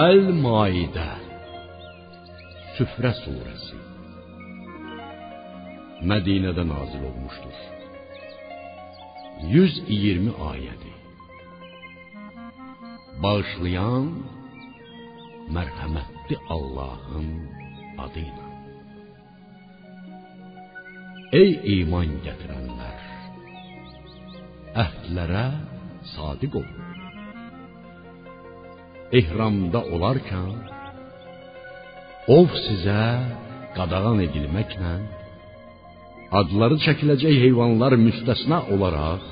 Əl-Maidə Süfrə surəsi Mədinədə nazil olmuşdur. 120 ayədi. Bağışlayan mərhəmətli Allahın adıyla. Ey iman gətirənlər! Əhdlərə sadiq olun. İhramda olarkən ov sizə qadağan edilməklə adları çəkiləcək heyvanlar müstəsna olaraq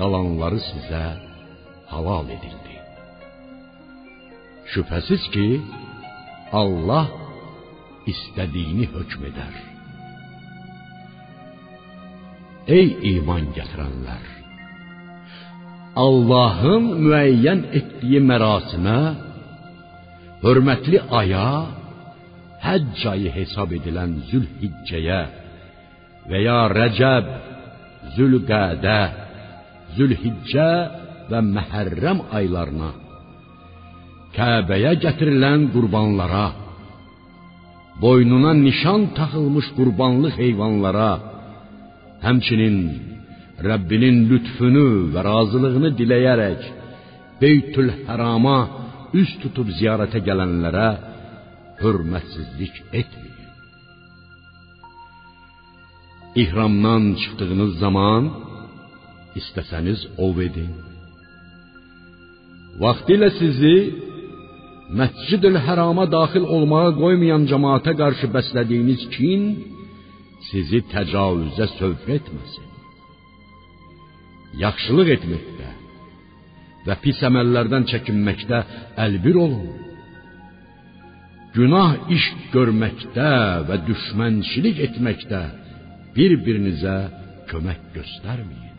qalanları sizə halal edildi. Şübhəsiz ki, Allah istədiyini hökm edər. Ey iman gətirənlər! Allahın müəyyən etdiyi mərasimə, hörmətli aya, həcc ayı hesab edilən Zülhiccəyə və ya Rəcəb, Zülqədə, Zülhiccə və Məhərrəm aylarına Kəbəyə gətirilən qurbanlara, boynuna nişan taxılmış qurbanlıq heyvanlara, həmçinin Rəbbinin lütfünü və razılığını diləyərək Beytül Hərama üz tutub ziyarətə gələnlərə hörmətsizlik etməyin. İhramdan çıxdığınız zaman istəsəniz ov edin. Vaxtilə sizi Məscid-ül Hərama daxil olmağa qoymayan cemaata qarşı bəslədiyiniz kin sizi təcavüzə sövq etməsin. Yaxşılıq etməkdə və pis əməllərdən çəkinməkdə əlbir olun. Günah iş görməkdə və düşmənçilik etməkdə bir-birinizə kömək göstərməyin.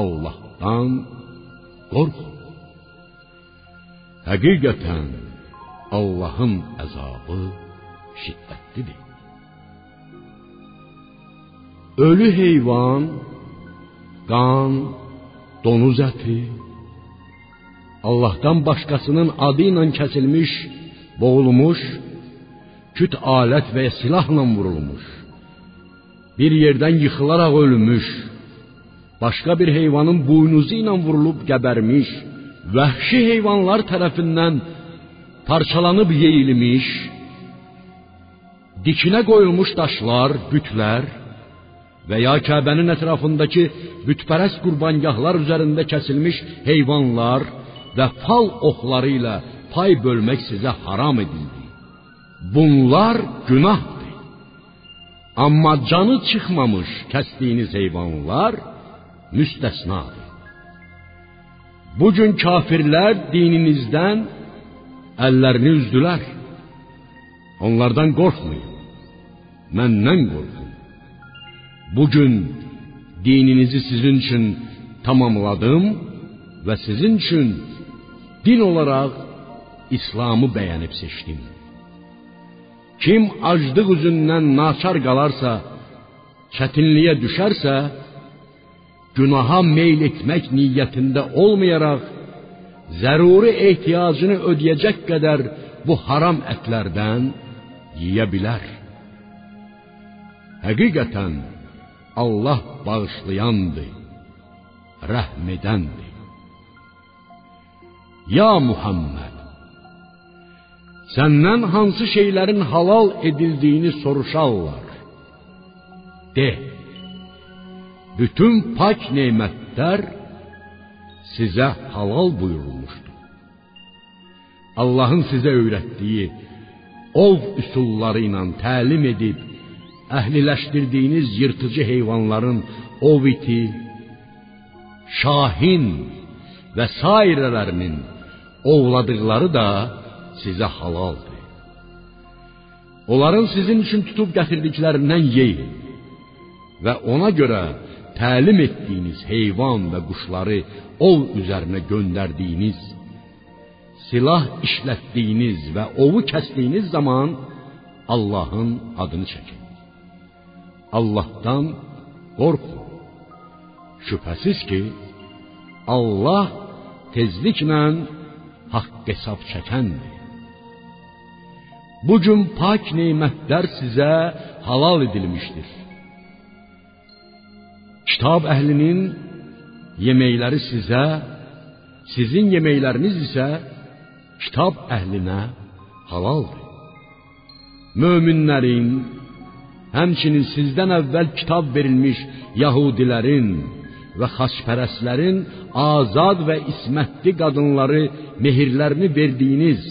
Allahdan qorxun. Həqiqətən Allahın əzabı şiddətlidir. Ölü heyvan, qan, donuz əti, Allahdan başqasının adı ilə kəsilmiş, boğulmuş, küt alət və ya silahla vurulmuş, bir yerdən yıxılaraq ölmüş, başqa bir heyvanın buynuzu ilə vurulub gəbərmiş, vəhşi heyvanlar tərəfindən parçalanıb yeyilmiş, dikinə qoyulmuş daşlar, bütlər və ya Kəbənin ətrafındakı bütpərəst qurbangahlar üzərində kəsilmiş heyvanlar və fal oxları ilə pay bölmək sizə haram edildi. Bunlar günahdır. Amma canı çıxmamış kəsdiyiniz heyvanlar müstəsnadır. Bu gün kafirlər dininizdən əllərini üzdülər. Onlardan qorxmayın. Məndən qorxun. Bu gün dininizi sizin üçün tamamladım və sizin üçün din olaraq İslamı bəyənib seçdim. Kim aclıq üzündən naçar qalarsa, çətinliyə düşərsə, günaha meyl etmək niyyətində olmayaraq, zəruri ehtiyacını ödəyəcək qədər bu haram ətlərdən yeyə bilər. Həqiqətən Allah bağışlayandır, rəhm edəndir. Ya Muhammed, səndən hansı şeylərin halal edildiyini soruşarlar. De, bütün pak nemətlər sizə halal buyurulmuşdur. Allahın sizə öyrətdiyi ov üsulları ilə təlim edib əhliləşdirdiyiniz yırtıcı heyvanların ov iti, şahin və sairələrinin ovladıqları da sizə halaldır. Onların sizin üçün tutub gətirdiklərindən yeyin və ona görə təlim etdiyiniz heyvan və quşları ov üzərinə göndərdiyiniz, silah işlətdiyiniz və ovu kəsdiyiniz zaman Allahın adını çəkin. Allahdan qorxun. Şübhəsiz ki, Allah tezliklə haqq hesab çəkəndir. Bu gün pak nemətlər sizə halal edilmişdir. Kitab əhlinin yeməkləri sizə, sizin yeməkləriniz isə kitab əhlinə halaldır. Möminlərin, həmçinin sizdən əvvəl kitab verilmiş Yahudilərin və xaçpərəstlərin azad və ismətli qadınları mehirlərini verdiyiniz,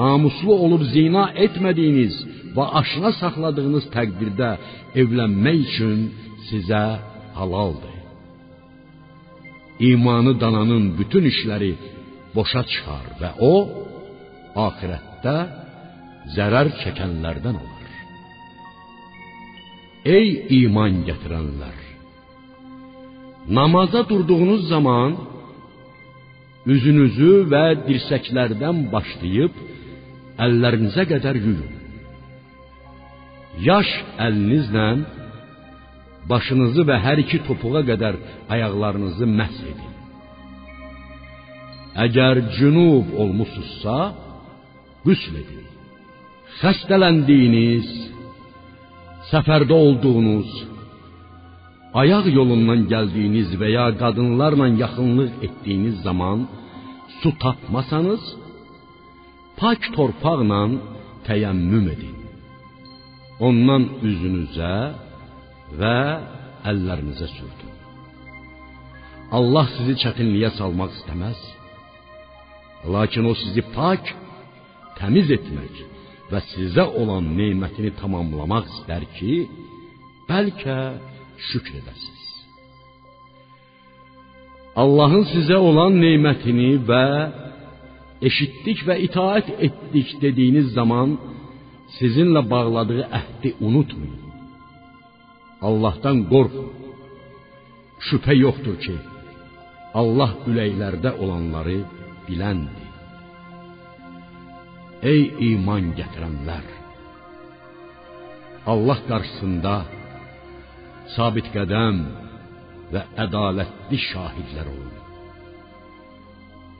namuslu olub zina etmədiyiniz və aşına saxladığınız təqdirdə evlənmək üçün sizə halaldır. İmanı dananın bütün işləri boşa çıxar və o axirətdə zərər çəkənlərdən olar. Ey iman gətirənlər! Namaza durduğunuz zaman üzünüzü və dirsəklərdən başlayıb əllərinizə qədər yuyun. Yaş əlinizlə başınızı və hər iki topuğa qədər ayaqlarınızı məhs edin. Əgər cünub olmusunuzsa, qüsl edin. Xəstələndiyiniz, səfərdə olduğunuz, ayaq yolundan gəldiyiniz və ya qadınlarla yaxınlıq etdiyiniz zaman su tapmasanız, pak torpaqla təyəmmüm edin. Ondan üzünüzə və əllərinizə sürtün. Allah sizi çətinliyə salmaq istəməz. Lakin o sizi pak, təmiz etmək və sizə olan nemətini tamamlamaq istər ki, bəlkə şükr edəsiniz. Allahın sizə olan nemətini və eşitdik və itaat etdik dediyiniz zaman sizinlə bağladığı əhdi unutmayın. Allahdan qorxun. Şübhə yoxdur ki, Allah ürəklərdə olanları biləndir. Ey iman gətirənlər! Allah qarşısında sabit qədəm və ədalətli şahidlər olun.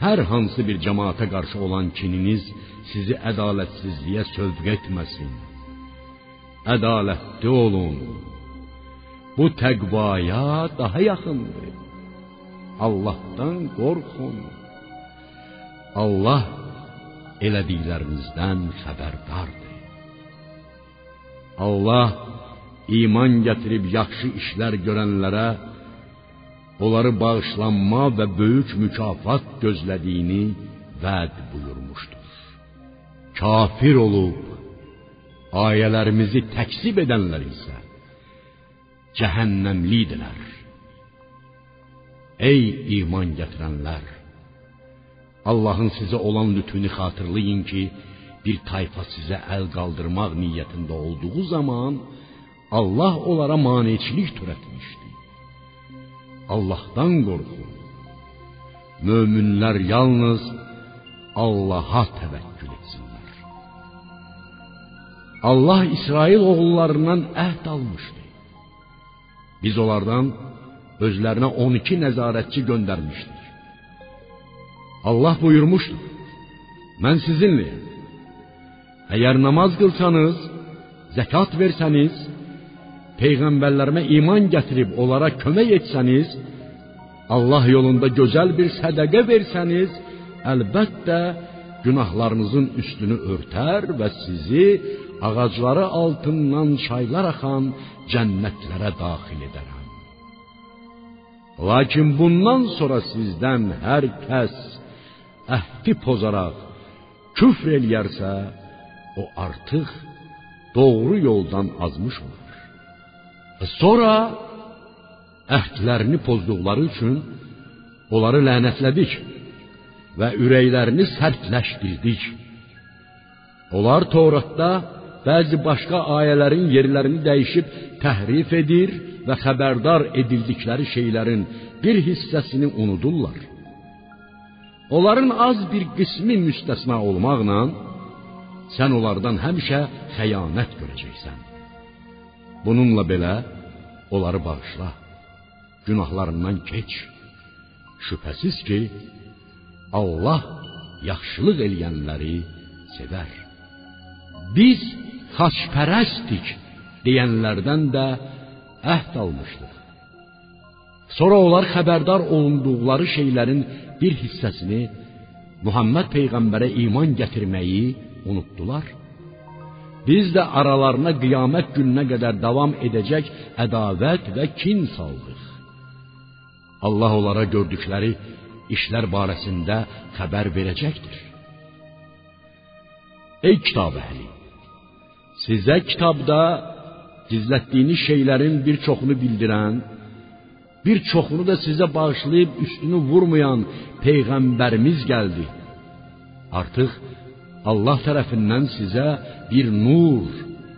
Hər hansı bir cemaate qarşı olan kininiz sizi ədalətsizliyə sövq etməsin. Ədalətli olun. Bu təqvaya daha yaxındır. Allahdan qorxun. Allah elədiklərinizdən xəbərdardır. Allah iman gətirib yaxşı işlər görənlərə onları bağışlanma və böyük mükafat gözlədiyini vəd buyurmuşdur. Kafir olub ayələrimizi təksib edənlər isə cəhənnəmlidirlər. Ey iman gətirənlər! Allahın sizə olan lütfünü xatırlayın ki, bir tayfa sizə əl qaldırmaq niyyətində olduğu zaman Allah onlara maneçilik törətmişdi. Allahdan qorxun. Möminlər yalnız Allaha təvəkkül etsinlər. Allah İsrail oğullarından əhd almışdı. Biz onlardan özlərinə 12 nəzarətçi göndərmişdik. Allah buyurmuşdu: Mən sizinləyəm. Əgər namaz qılsanız, zəkat versəniz, peyğəmbərlərimə iman gətirib onlara kömək etsəniz, Allah yolunda gözəl bir sədaqə versəniz, əlbəttə günahlarınızın üstünü örtər və sizi ağacları altından çaylar axan cənnətlərə daxil edərəm. Lakin bundan sonra sizdən hər kəs əhdi pozaraq küfr eləyərsə, o artıq doğru yoldan azmış olur. Sonra əhdlərini pozduqları üçün onları lənətlədik və ürəklərini sərtləşdirdik. Onlar Tövratda bəzi başqa ayələrin yerlərini dəyişib təhrif edir və xəbərdar edildikləri şeylərin bir hissəsini unudurlar. Onların az bir qismi müstəsna olmaqla sən onlardan həmişə xəyanət görəcəksən. Bununla belə onları bağışla. Günahlarından keç. Şübhəsiz ki, Allah yaxşılıq eləyənləri sevər. Biz xaçpərəstik deyənlərdən də əhd almışdıq. Sonra onlar xəbərdar olunduqları şeylərin bir hissəsini Muhammed peyğəmbərə iman gətirməyi unutdular. Biz də aralarına qiyamət gününə qədər davam edəcək ədavət və kin saldıq. Allah onlara gördükləri işlər barəsində xəbər verəcəkdir. Ey kitab əhli! Sizə kitabda gizlətdiyiniz şeylərin bir çoxunu bildirən, bir çoxunu da sizə bağışlayıb üstünü vurmayan peyğəmbərimiz gəldi. Artıq Allah tərəfindən sizə bir nur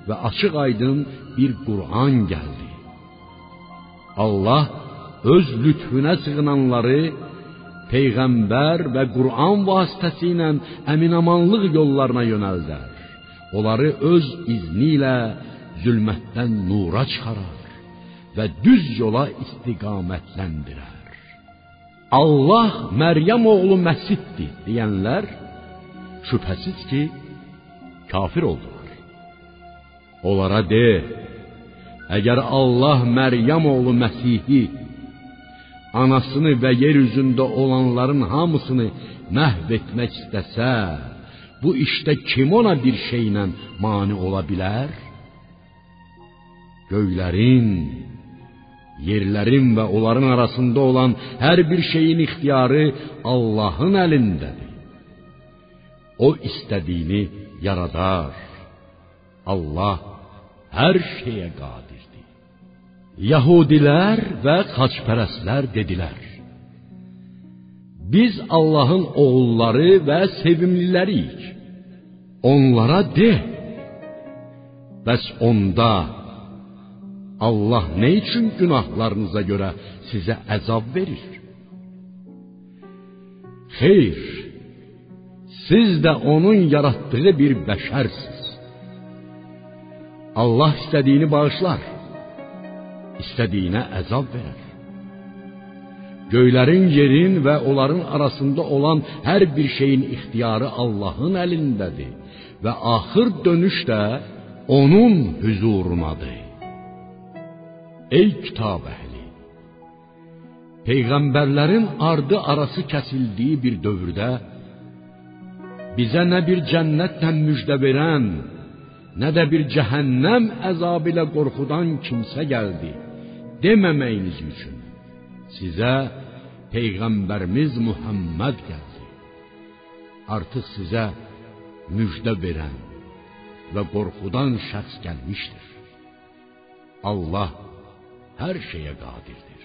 və açıq-aydın bir Qur'an gəldi. Allah öz lütfünə sığınanları peyğəmbər və Qur'an vasitəsilə əminamanlıq yollarına yönəldər. Onları öz izni ilə zülmətdən nura çıxarar və düz yola istiqamətləndirər. Allah Məryəm oğlu Məsihdir deyənlər şübhəsiz ki, kafir oldular. Onlara de, əgər Allah Məryəm oğlu Məsihi anasını və yer üzündə olanların hamısını məhv etmək istəsə, bu işdə kim ona bir şeylə mani ola bilər? Göylərin, yerlərin və onların arasında olan hər bir şeyin ixtiyarı Allahın əlindədir. O istədiyini yaradar. Allah hər şeyə qadirdir. Yahudilər və xaçpərəstlər dedilər: Biz Allahın oğulları və sevimliləriyik. Onlara de: Bəs onda Allah nə üçün günahlarınıza görə sizə əzab verir? Xeyr, siz də onun yaratdığı bir bəşərsiniz. Allah istədiyini bağışlar, istədiyinə əzab verər. Göylərin, yerin və onların arasında olan hər bir şeyin ixtiyarı Allahın əlindədir və axır dönüş də onun hüzurunadır. Ey kitab əhli! Peyğəmbərlərin ardı arası kəsildiyi bir dövrdə bizə nə bir cənnətlə müjdə verən, nə də bir cəhənnəm əzabı ilə qorxudan kimsə gəldi deməməyiniz üçün sizə peyğəmbərimiz Muhammed gəldi. Artıq sizə müjdə verən və qorxudan şəxs gəlmişdir. Allah hər şeyə qadirdir.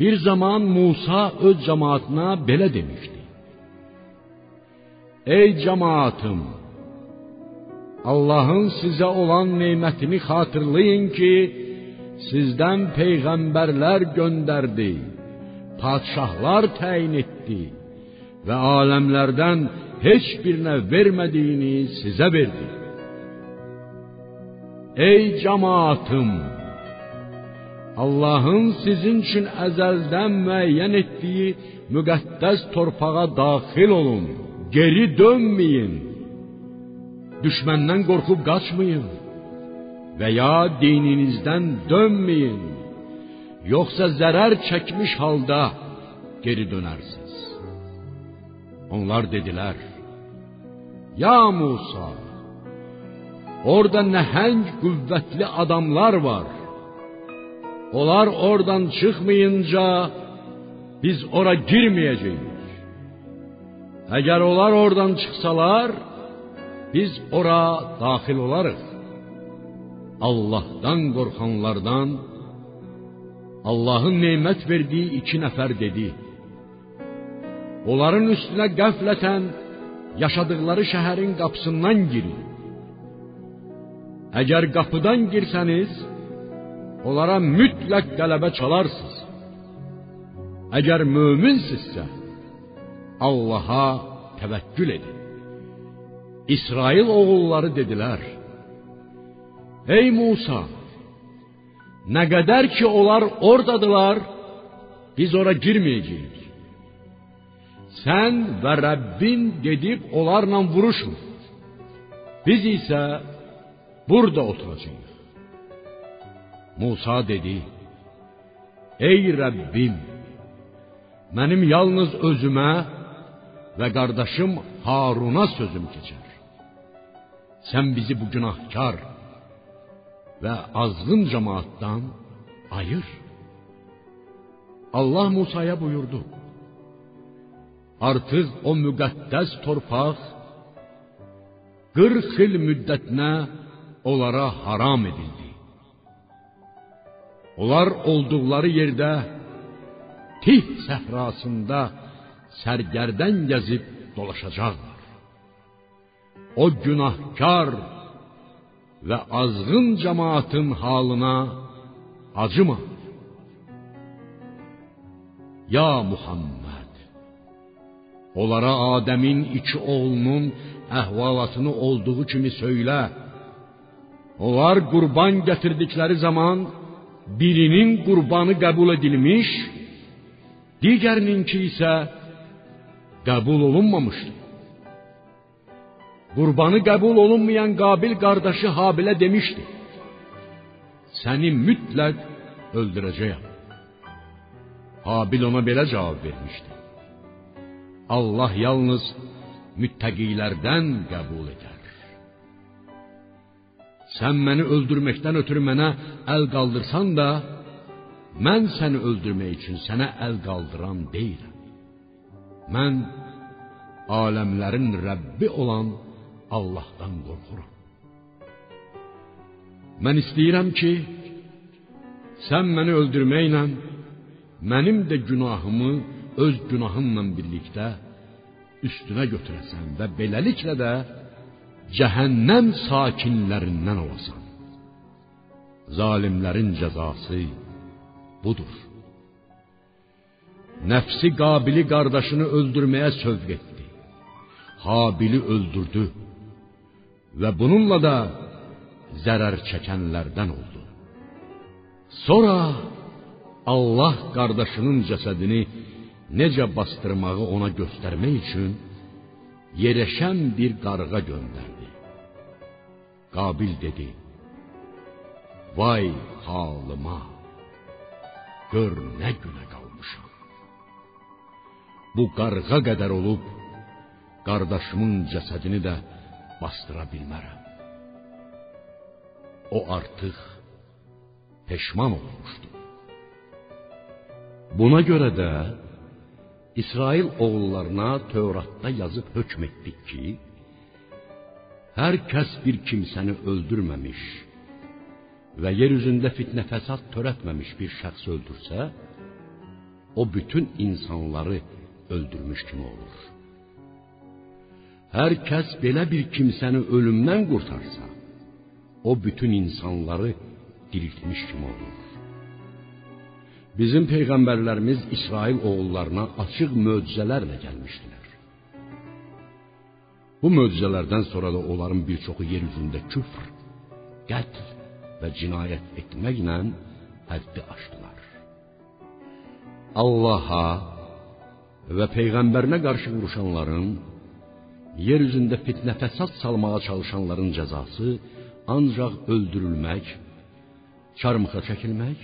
Bir zaman Musa öz cemaatına belə demişdi: Ey cemaatım, Allahın sizə olan nemətini xatırlayın ki, sizdən peyğəmbərlər göndərdi, padşahlar təyin etdi və aləmlərdən heç birinə vermədiyini sizə verdi. Ey cemaatım, Allahın sizin üçün əzəldən müəyyən etdiyi müqəddəs torpağa daxil olun. Geri dönməyin. Düşməndən qorxub qaçmayın və ya dininizdən dönməyin. Yoxsa zərər çəkmiş halda geri dönərsiniz. Onlar dedilər: Ya Musa, orada nəhəng qüvvətli adamlar var. Onlar oradan çıxmayınca biz ora girməyəcəyik. Əgər onlar oradan çıxsalar, biz ora daxil olarıq. Allahdan qorxanlardan Allahın nemət verdiyi iki nəfər dedi: Onların üstünə qəflətən yaşadıkları şəhərin qapısından girin. Əgər qapıdan girsəniz, onlara mütləq qələbə çalarsınız. Əgər möminsinizsə, Allaha təvəkkül edin. İsrail oğulları dedilər: Ey Musa, nə qədər ki onlar ordadılar, biz ora girməyəcəyik. Sən və Rəbbin gedib onlarla vuruşun. Biz isə burada oturacağıq. Musa dedi: Ey Rəbbim, mənim yalnız özümə və qardaşım Haruna sözüm keçər. Sən bizi bu günahkar və azğın cemaatdan ayır. Allah Musaya buyurdu: Artıq o müqəddəs torpaq 40 il müddətinə onlara haram edildi. Onlar olduqları yerdə Tih səhrasında sərgərdən gəzib dolaşacaqlar. O günahkar və azğın cemaatın halına acıma. Ya Muhammed, onlara Adəmin iki oğlunun əhvalatını olduğu kimi söylə. Onlar qurban gətirdikləri zaman birinin qurbanı qəbul edilmiş, digərininki isə qəbul olunmamışdı. Qurbanı qəbul olunmayan Qabil qardaşı Habilə demişdi: Səni mütləq öldürəcəyəm. Habil ona belə cavab vermişdi: Allah yalnız müttəqilərdən qəbul edər. Sən məni öldürməkdən ötürü mənə əl qaldırsan da, mən səni öldürmək üçün sənə əl qaldıran deyiləm. Mən aləmlərin Rəbbi olan Allahdan qorxuram. Mən istəyirəm ki, sən məni öldürməklə mənim də günahımı öz günahınla birlikdə üstünə götürəsən və beləliklə də cəhənnəm sakinlərindən olasan. Zalimlərin cəzası budur. Nəfsi Qabili qardaşını öldürməyə sövq etdi. Habili öldürdü və bununla da zərər çəkənlərdən oldu. Sonra Allah qardaşının cəsədini necə bastırmağı ona göstərmək üçün yerəşən bir qarğa göndərdi. Qabil dedi: Vay halıma! Gör nə günə qalmışam. Bu qarğa qədər olub qardaşımın cəsədini də bastıra bilmərəm. O artıq peşman olmuşdu. Buna görə də İsrail oğullarına Tövratda yazıb hökm ki, hər kəs bir kimsəni öldürməmiş və yer üzündə fitnə fəsad törətməmiş bir şəxs öldürsə, o bütün insanları öldürmüş kimi olur. Hər kəs belə bir kimsəni ölümdən qurtarsa, o bütün insanları diriltmiş kimi olur. Bizim peyğəmbərlərimiz İsrail oğullarına açıq möcüzələrlə gəlmişdilər. Bu möcüzələrdən sonra da onların bir çoxu yer üzündə küfr, qətl və cinayət etməklə həddi aşdılar. Allaha və peyğəmbərinə qarşı vuruşanların, yer üzündə fitnə fəsad salmağa çalışanların cəzası ancaq öldürülmək, çarmıxa çəkilmək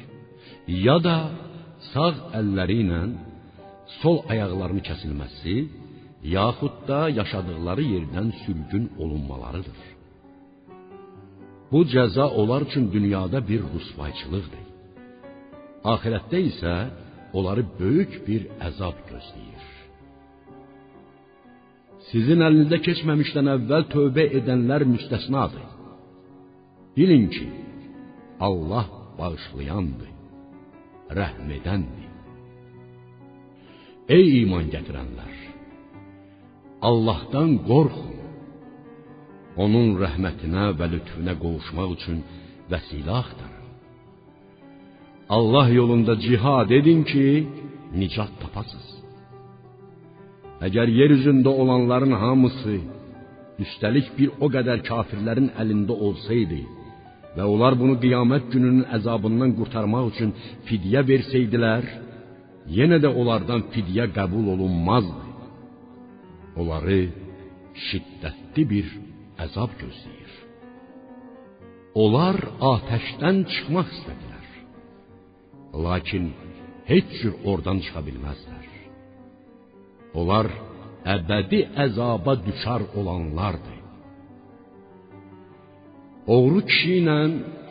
ya da sağ əlləri ilə sol ayaqlarını kəsilməsi, yaxud da yaşadıkları yerdən sürgün olunmalarıdır. Bu cəza onlar üçün dünyada bir rüsvayçılıqdır. Axirətdə isə onları böyük bir əzab gözləyir. Sizin əlinizdə keçməmişdən əvvəl tövbə edənlər müstəsnadır. Bilin ki, Allah bağışlayandır, rəhm edəndir. Ey iman gətirənlər! Allahdan qorxun. Onun rəhmətinə və lütfündə qovuşmaq üçün vəsilə axtarın. Allah yolunda cihad edin ki, nicat tapasınız. Əgər yer üzündə olanların hamısı üstəlik bir o qədər kafirlərin əlində olsaydı və onlar bunu qiyamət gününün əzabından qurtarmaq üçün fidyə versəydilər, yenə də onlardan fidyə qəbul olunmazdı. Onları şiddətli bir əzab gözləyir. Onlar atəşdən çıxmaq istədilər. Lakin heç cür oradan çıxa bilməzlər. Onlar əbədi əzaba düşar olanlardır. Oğru kişi ilə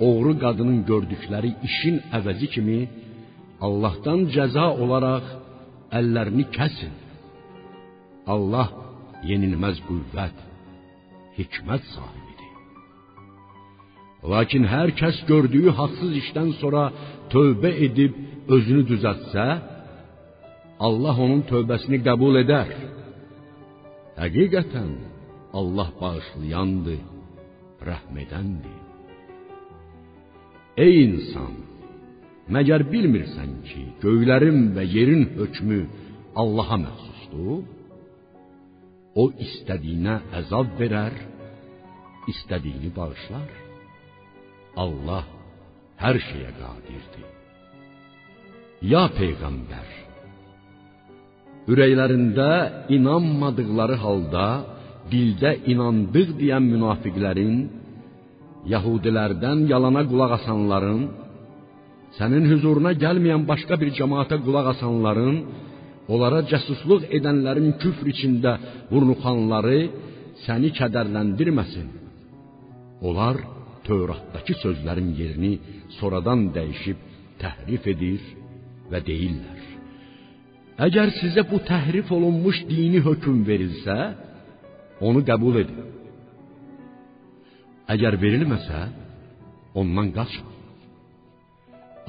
oğru qadının gördükləri işin əvəzi kimi Allahdan cəza olaraq əllərini kəsin. Allah yenilməz qüvvət, hikmət sahibidir. Lakin hər kəs gördüyü haqsız işdən sonra tövbə edib özünü düzəltsə, Allah onun tövbəsini qəbul edər. Həqiqətən Allah bağışlayandır, rəhm edəndir. Ey insan, məgər bilmirsən ki, göylərin və yerin hökmü Allaha məxsusdur? O istədiyinə əzab verər, istədiyini bağışlar. Allah hər şeyə qadirdir. Ya peyğəmbər, ürəklərində inanmadıkları halda dildə inandıq deyən münafiqlərin, Yahudilərdən yalana qulaq asanların, sənin huzuruna gəlməyən başqa bir cemaate qulaq asanların, onlara cəsusluq edənlərin küfr içində vurnuxanları səni kədərləndirməsin. Onlar Tövratdakı sözlərin yerini sonradan dəyişib təhrif edir və deyirlər: Əgər sizə bu təhrif olunmuş dini hökm verilsə, onu qəbul edin. Əgər verilməsə, ondan qaçın.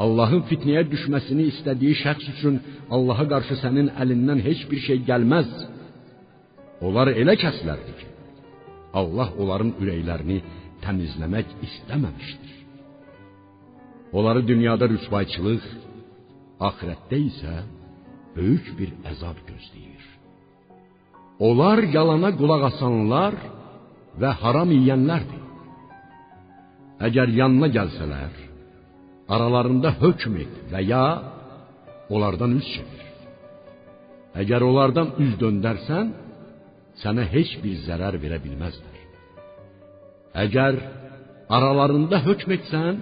Allahın fitnəyə düşməsini istədiyi şəxs üçün Allaha qarşı sənin əlindən heç bir şey gəlməz. Onlar elə kəslərdir ki, Allah onların ürəklərini təmizləmək istəməmişdir. Onları dünyada rüsvayçılıq, axirətdə isə böyük bir əzab gözləyir. Onlar yalana qulaq asanlar və haram yeyənlərdir. Əgər yanına gəlsələr, aralarında hökm et və ya onlardan üz çevir. Əgər onlardan üz döndərsən, sənə heç bir zərər verə bilməzlər. Əgər aralarında hökm etsən,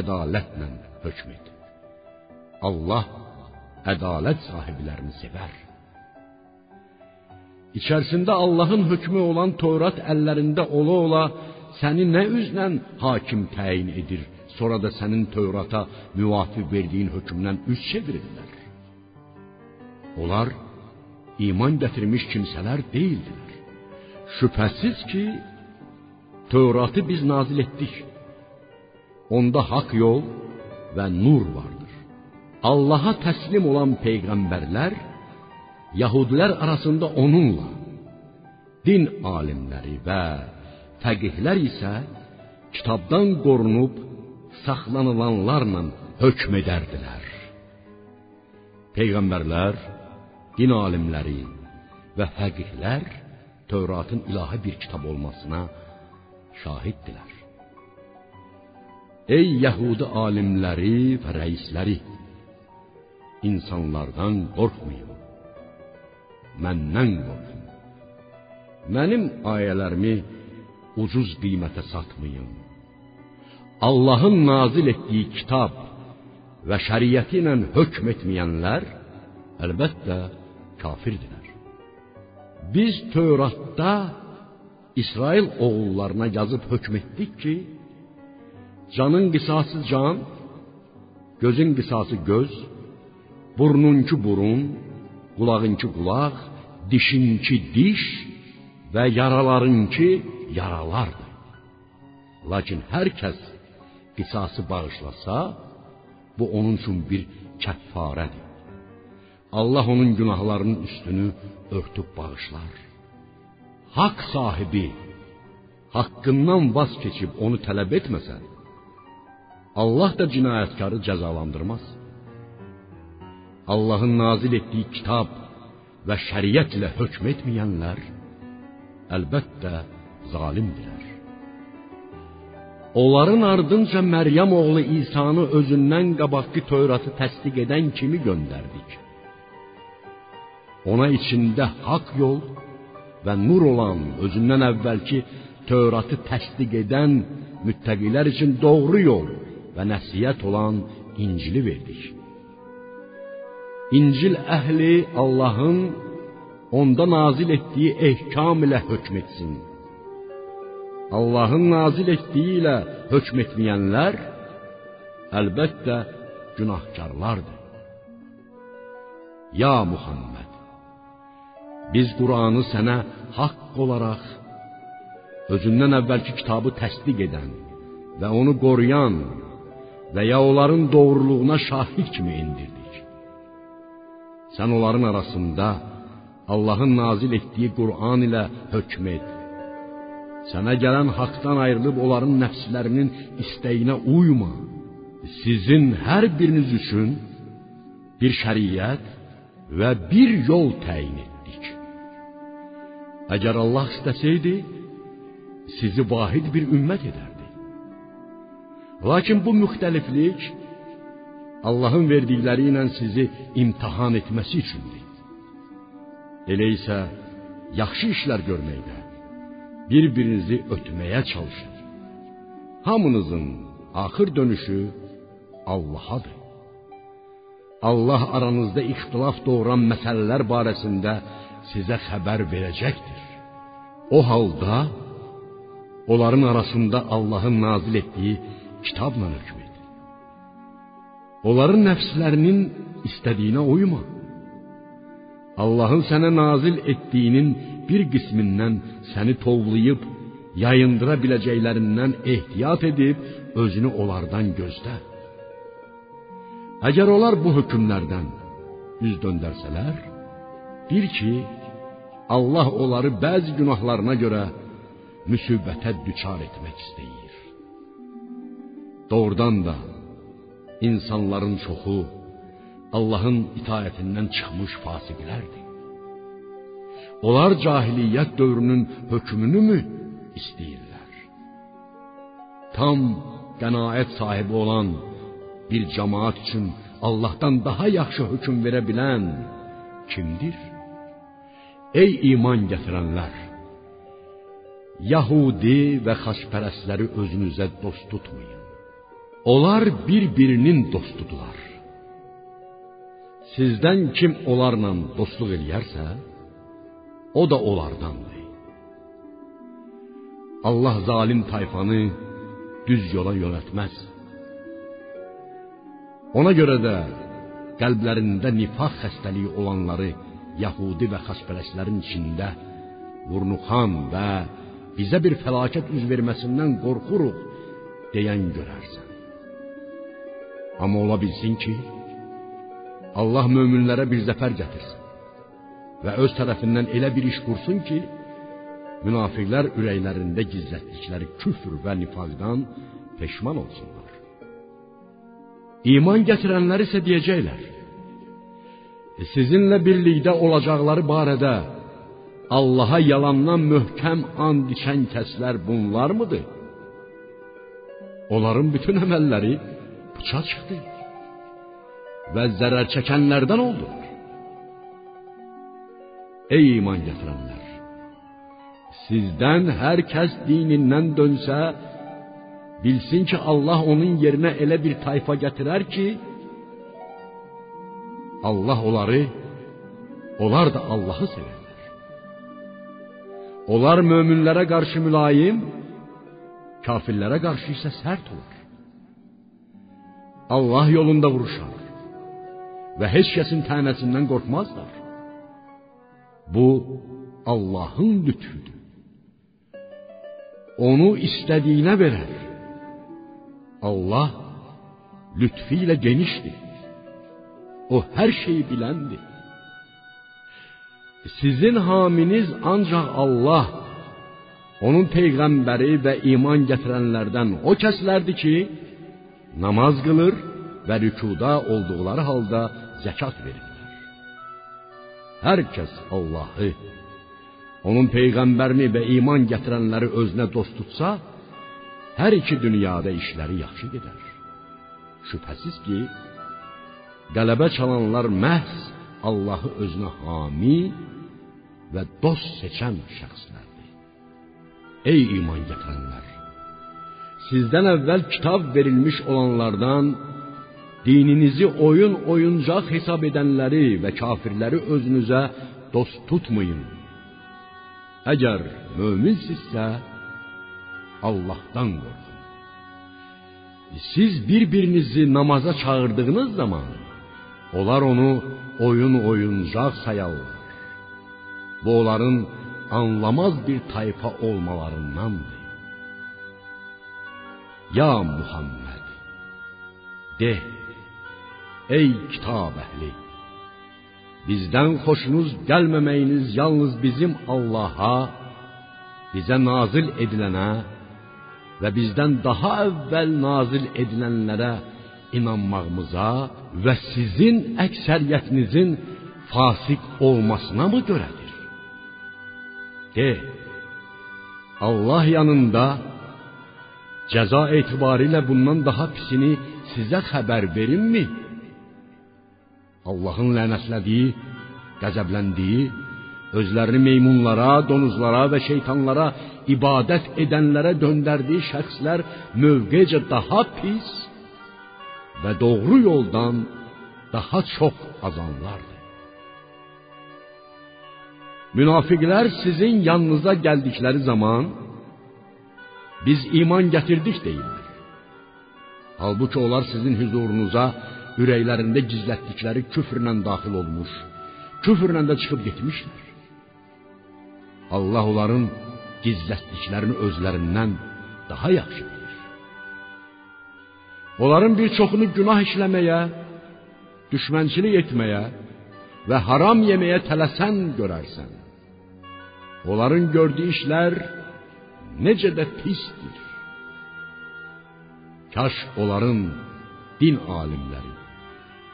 ədalətlə hökm et. Allah ədalət sahiblərini sevər. İçərisində Allahın hökmü olan Tövrat əllərində ola-ola səni nə üzlə hakim təyin edir, sonra da sənin Tövrata müvafiq verdiyin hökmdən üz çevirirlər. Onlar iman gətirmiş kimsələr deyildilər. Şübhəsiz ki, Tövratı biz nazil etdik. Onda haqq yol və nur vardır. Allaha təslim olan peyğəmbərlər Yahudilər arasında onunla, din alimləri və fəqihlər isə kitabdan qorunub saxlanılanlarla hökm edərdilər. Peyğəmbərlər, din alimləri və fəqihlər Tövratın ilahi bir kitab olmasına şahiddirlər. Ey Yəhudi alimləri və rəisləri, insanlardan qorxmayın. Məndən qorxun. Mənim ayələrimi ucuz qiymətə satmayın. Allahın nazil etdiyi kitab və şəriəti ilə hökm etməyənlər əlbəttə kafirdirlər. Biz Tövratda İsrail oğullarına yazıb hökm etdik ki, canın qisası can, gözün qisası göz, burnunki burun, qulağınki qulaq, dişinki diş və yaralarınki yaralardır. Lakin hər kəs qisası bağışlasa, bu onun üçün bir kəffarədir. Allah onun günahlarının üstünü örtüb bağışlar. Haqq sahibi haqqından vaz keçib onu tələb etməsə, Allah da cinayətkarı cəzalandırmaz. Allahın nazil etdiyi kitab və şəriətlə hökm etməyənlər əlbəttə zalimdirlər. Onların ardınca Məryəm oğlu İsa'nı özündən qabaqki Tövratı təsdiq edən kimi göndərdik. Ona içində haqq yol və nur olan, özündən əvvəlki Tövratı təsdiq edən müttəqilər üçün doğru yol və nəsihət olan İncili verdik. İncil əhli Allahın onda nazil etdiyi ehkam ilə hökm etsin. Allahın nazil etdiyi ilə hökm etməyənlər əlbəttə günahkarlardır. Ya Muhammed, biz Qur'anı sənə haqq olaraq özündən əvvəlki kitabı təsdiq edən və onu qoruyan və ya onların doğruluğuna şahid kimi indirdik. Sən onların arasında Allahın nazil etdiyi Qur'an ilə hökm et. Sənə gələn haqdan ayrılıb onların nəfslərinin istəyinə uyma. Sizin hər biriniz üçün bir şəriət və bir yol təyin etdik. Əgər Allah istəsəydi, sizi vahid bir ümmət edərdi. Lakin bu müxtəliflik Allahın verdikləri ilə sizi imtahan etməsi üçündür. Elə isə yaxşı işlər görməkdə bir-birinizi ötməyə çalışın. Hamınızın axır dönüşü Allahadır. Allah aranızda ixtilaf doğuran məsələlər barəsində sizə xəbər verəcəkdir. O halda onların arasında Allahın nazil etdiyi kitabla hökm et. Onların nəfslərinin istədiyinə uyma. Allahın sənə nazil etdiyinin bir qismindən səni tovlayıb yayındıra biləcəklərindən ehtiyat edib özünü onlardan gözlə. Əgər onlar bu hökmlərdən üz döndərsələr, bil ki, Allah onları bəzi günahlarına görə müsibətə düçar etmək istəyir. Doğrudan da insanların çoxu Allahın itaətindən çıxmış fasiqlərdir. Onlar cahiliyyət dövrünün hökmünü mü istəyirlər? Tam qənaət sahibi olan bir cemaat üçün Allahdan daha yaxşı hökm verə bilən kimdir? Ey iman gətirənlər! Yahudi və xaçpərəstləri özünüzə dost tutmayın. Onlar bir-birinin dostudular. Sizdən kim onlarla dostluq eləyərsə, o da onlardandır. Allah zalim tayfanı düz yola yönəltməz. Ona görə də qəlblərində nifaq xəstəliyi olanları Yahudi və xaçpərəstlərin içində vurnuxan və bizə bir fəlakət üz verməsindən qorxuruq deyən görərsən. Amma ola bilsin ki, Allah möminlərə bir zəfər gətirsin və öz tərəfindən elə bir iş qursun ki, münafiqlər ürəklərində gizlətdikləri küfr və nifaqdan peşman olsunlar. İman gətirənlər isə deyəcəklər: Sizinlə birlikdə olacaqları Allaha yalandan möhkəm and içən kəslər bunlarmıdır? Onların bütün əməlləri puça çıxdı və zərər çəkənlərdən oldular. Ey iman gətirənlər! Sizdən hər kəs dinindən dönsə, bilsin ki, Allah onun yerinə elə bir tayfa gətirər ki, Allah onları, onlar da Allahı sevər. Onlar möminlərə qarşı mülayim, kafirlərə qarşı isə sərt olur. Allah yolunda vuruşar və heç kəsin tənəsindən qorxmazlar. Bu Allahın lütfüdür. Onu istədiyinə verər. Allah lütfi ilə genişdir. O hər şeyi biləndir. Sizin haminiz ancaq Allah, onun peyğəmbəri və iman gətirənlərdən o kəslərdir ki, namaz qılır və rükuda olduqları halda zəkat verirlər. Hər kəs Allahı, onun peyğəmbərini və iman gətirənləri özünə dost tutsa, hər iki dünyada işləri yaxşı gedər. Şübhəsiz ki, qələbə çalanlar məhz Allahı özünə hami və dost seçən şəxslərdir. Ey iman gətirənlər! Sizdən əvvəl kitab verilmiş olanlardan dininizi oyun oyuncaq hesab edənləri və kafirləri özünüzə dost tutmayın. Əgər möminsinizsə, Allahdan qorxun. Siz bir-birinizi namaza çağırdığınız zaman onlar onu oyun oyuncaq sayarlar. Bu onların anlamaz bir tayfa olmalarındandır. Ya Muhammed de ey kitab əhli bizdən xoşunuz gəlməməyiniz yalnız bizim Allaha bizə nazil edilənə və bizdən daha əvvəl nazil edilənlərə inanmağımıza və sizin əksəriyyətinizin fasik olmasına mı görədir? De, Allah yanında cəza etibarilə bundan daha pisini sizə xəbər verimmi? Allahın lənətlədiyi, qəzəbləndiyi, özlərini meymunlara, donuzlara və şeytanlara ibadət edənlərə döndərdiyi şəxslər mövqecə daha pis və doğru yoldan daha çox azanlardır. Münafiqlər sizin yanınıza gəldikləri zaman biz iman gətirdik deyirlər. Halbuki onlar sizin huzurunuza ürəklərində gizlətdikləri küfrlə daxil olmuş, küfrlə də çıxıb getmişlər. Allah onların gizlətdiklərini özlərindən daha yaxşı bilir. Onların bir çoxunu günah işləməyə, düşmənçilik etməyə və haram yeməyə tələsən görərsən. Onların gördüyü işlər necə də pisdir. Kaş onların din alimləri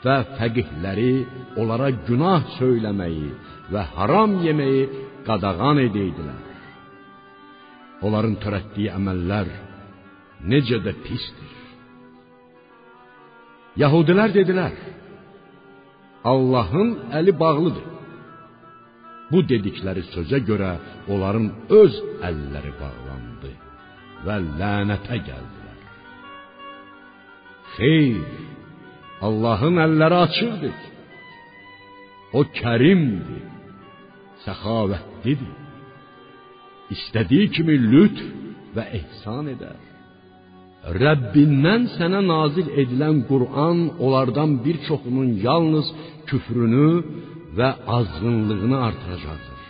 və fəqihləri onlara günah söyləməyi və haram yeməyi qadağan edəydilər. Onların törətdiyi əməllər necə də pisdir. Yahudilər dedilər: Allahın əli bağlıdır. Bu dedikləri sözə görə onların öz əlləri bağlandı və lənətə gəldilər. Xeyr, Allahın əlləri açıqdır. O kərimdir, səxavətlidir. İstədiyi kimi lütf və ehsan edər. Rəbbindən sənə nazil edilən Qur'an onlardan bir çoxunun yalnız küfrünü və azğınlığını artıracaqdır.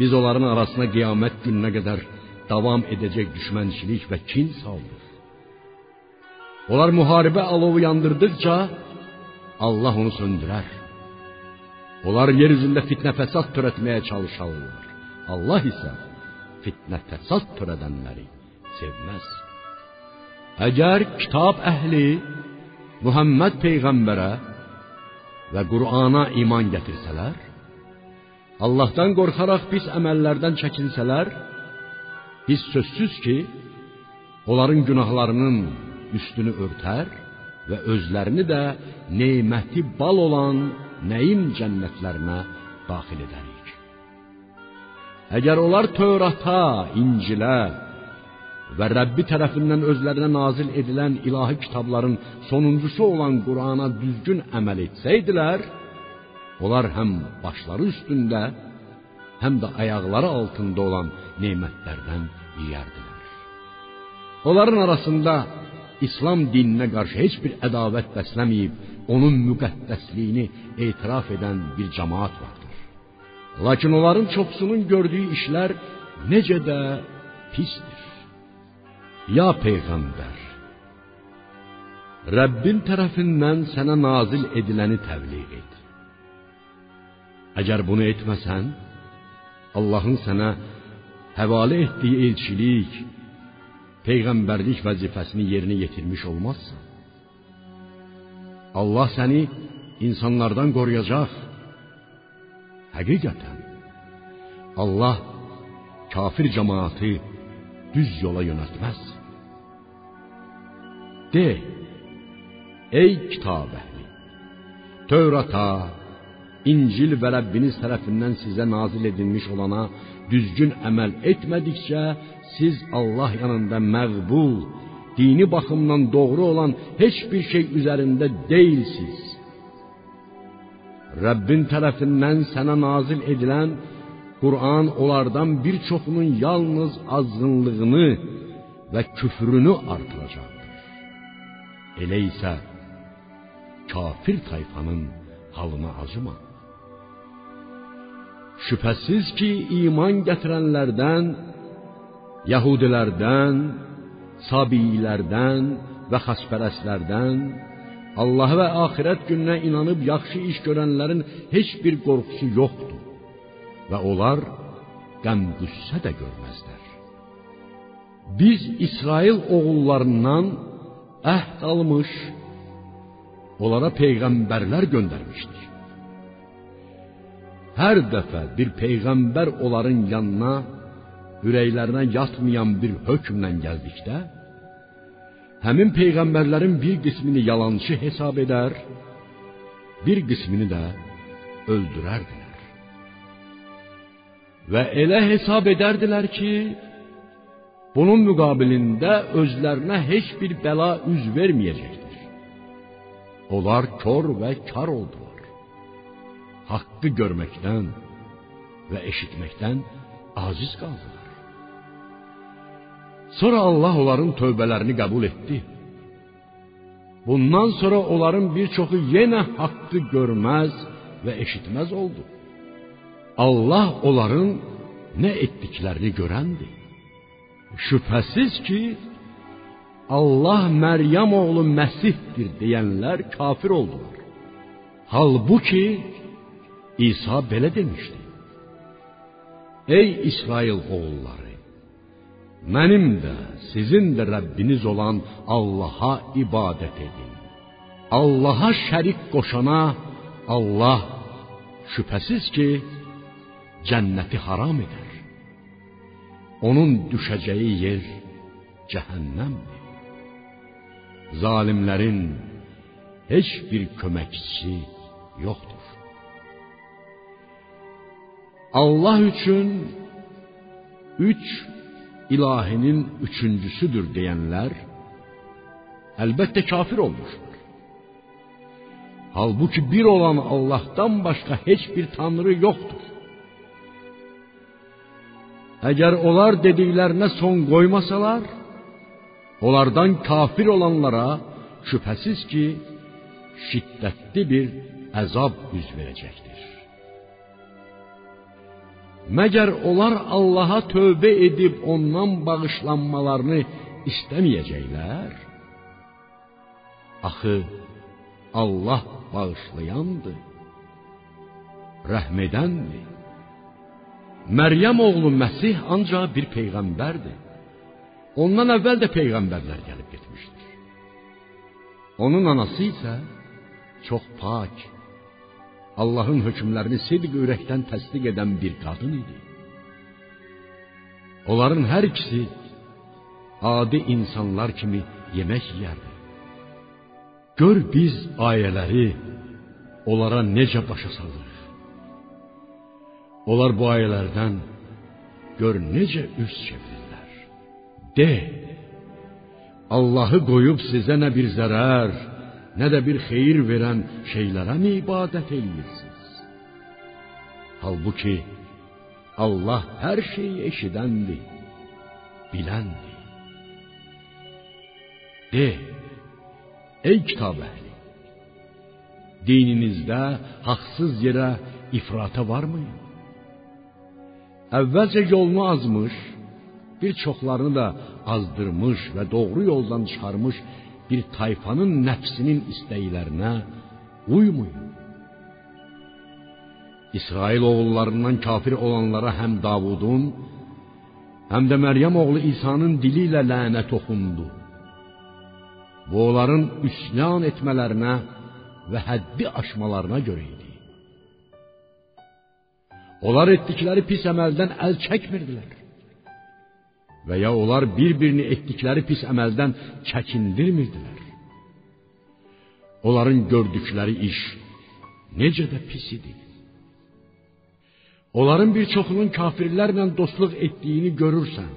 Biz onların arasına qiyamət gününə qədər davam edəcək düşmənçilik və kin saldıq. Onlar müharibə alovu yandırdıqca Allah onu söndürər. Onlar yer üzündə fitnə fəsad törətməyə çalışarlar. Allah isə fitnə fəsad törədənləri sevməz. Əgər kitab əhli Muhammed peyğəmbərə və Qur'ana iman gətirsələr, Allahdan qorxaraq pis əməllərdən çəkinsələr, biz sözsüz ki, onların günahlarının üstünü örtər və özlərini də neməti bal olan nəyim cənnətlərinə daxil edərik. Əgər onlar Tövrata, İncilə və Rəbbi tərəfindən özlərinə nazil edilən ilahi kitabların sonuncusu olan Qurana düzgün əməl etsəydilər, onlar həm başları üstündə, həm də ayaqları altında olan nemətlərdən yeyərdilər. Onların arasında İslam dininə qarşı heç bir ədavət bəsləməyib, onun müqəddəsliyini etiraf edən bir cemaat vardır. Lakin onların çoxsunun gördüyü işlər necə də pisdir. Ya peyğəmbər, Rəbbin tərəfindən sənə nazil ediləni təbliğ et. Əgər bunu etməsən, Allahın sənə həvalə etdiyi elçilik, peyğəmbərlik vəzifəsini yerinə yetirmiş olmazsan. Allah səni insanlardan qoruyacaq. Həqiqətən Allah kafir cemaati düz yola yönəltməz. De, ey kitab əhli, Tövrata, İncil və Rəbbiniz tərəfindən sizə nazil edilmiş olana düzgün əməl etmədikcə siz Allah yanında məqbul, dini baxımdan doğru olan heç bir şey üzərində deyilsiz. Rəbbin tərəfindən sənə nazil edilən Qur'an onlardan bir çoxunun yalnız azğınlığını və küfrünü artıracaqdır. Elə isə kafir tayfanın halına acıma. Şübhəsiz ki, iman gətirənlərdən, Yahudilərdən, Sabiilərdən və xaspərəslərdən, Allah və axirət gününə inanıb yaxşı iş görənlərin heç bir qorxusu yoxdur və onlar qəm-qüssə də görməzlər. Biz İsrail oğullarından əhd almış, onlara peyğəmbərlər göndərmişdik. Hər dəfə bir peyğəmbər onların yanına ürəklərinə yatmayan bir hökmlə gəldikdə, həmin peyğəmbərlərin bir qismini yalançı hesab edər, bir qismini də öldürərdilər. Və elə hesab edərdilər ki, bunun müqabilində özlərinə heç bir bəla üz verməyəcəkdir. Onlar kör və kar oldular. Haqqı görməkdən və eşitməkdən aciz qaldılar. Sonra Allah onların tövbələrini qəbul etdi. Bundan sonra onların bir çoxu yenə haqqı görməz və eşitməz oldu. Allah onların nə etdiklərini görəndir. Şübhəsiz ki, Allah Məryəm oğlu Məsihdir deyənlər kafir oldular. Halbuki İsa belə demişdi. Ey İsrail oğulları, mənim də, sizin də Rəbbiniz olan Allaha ibadət edin. Allaha şərik qoşana Allah şübhəsiz ki, cənnəti haram edər. Onun düşəcəyi yer cəhənnəmdir. Zalimlərin heç bir köməkçisi yoxdur. Allah üçün üç ilahinin üçüncüsüdür deyənlər əlbəttə kafir olmuşlar. Halbuki bir olan Allah'tan başqa heç bir tanrı yoxdur. Əgər onlar dediklərinə son qoymasalar, onlardan kafir olanlara şübhəsiz ki, şiddətli bir əzab üz verəcəkdir. Məgər onlar Allaha tövbə edib ondan bağışlanmalarını istəməyəcəklər? Axı Allah bağışlayandır, rəhm edəndir. Məryəm oğlu Məsih ancaq bir peyğəmbərdir. Ondan əvvəl də peyğəmbərlər gəlib getmişdir. Onun anası isə çox pak, Allahın hökmlərini sidq ürəkdən təsdiq edən bir qadın idi. Onların hər ikisi adi insanlar kimi yemək yeyərdi. Gör biz ayələri onlara necə başa salırıq. Onlar bu ayələrdən gör necə üz çevirirlər. De, Allahı qoyub sizə nə bir zərər, nə də bir xeyir verən şeylərə mi ibadət eləyirsiniz? Halbuki Allah hər şeyi eşidəndir, biləndir. De, ey kitab əhli, dininizdə haqsız yerə ifrata varmı? Əvvəlcə yolunu azmış, bir çoxlarını da azdırmış və doğru yoldan çıxarmış bir tayfanın nəfsinin istəklərinə uymayın. İsrail oğullarından kafir olanlara həm Davudun, həm də Məryəm oğlu İsa'nın dili ilə lənət oxundu. Bu onların üsyan etmələrinə və həddi aşmalarına görə idi. Onlar etdikləri pis əməldən əl çəkmirdilər. Və ya onlar bir-birini etdikləri pis əməldən çəkindirmirdilər. Onların gördükləri iş necə də pis idi. Onların bir çoxunun kafirlərlə dostluq etdiyini görürsən.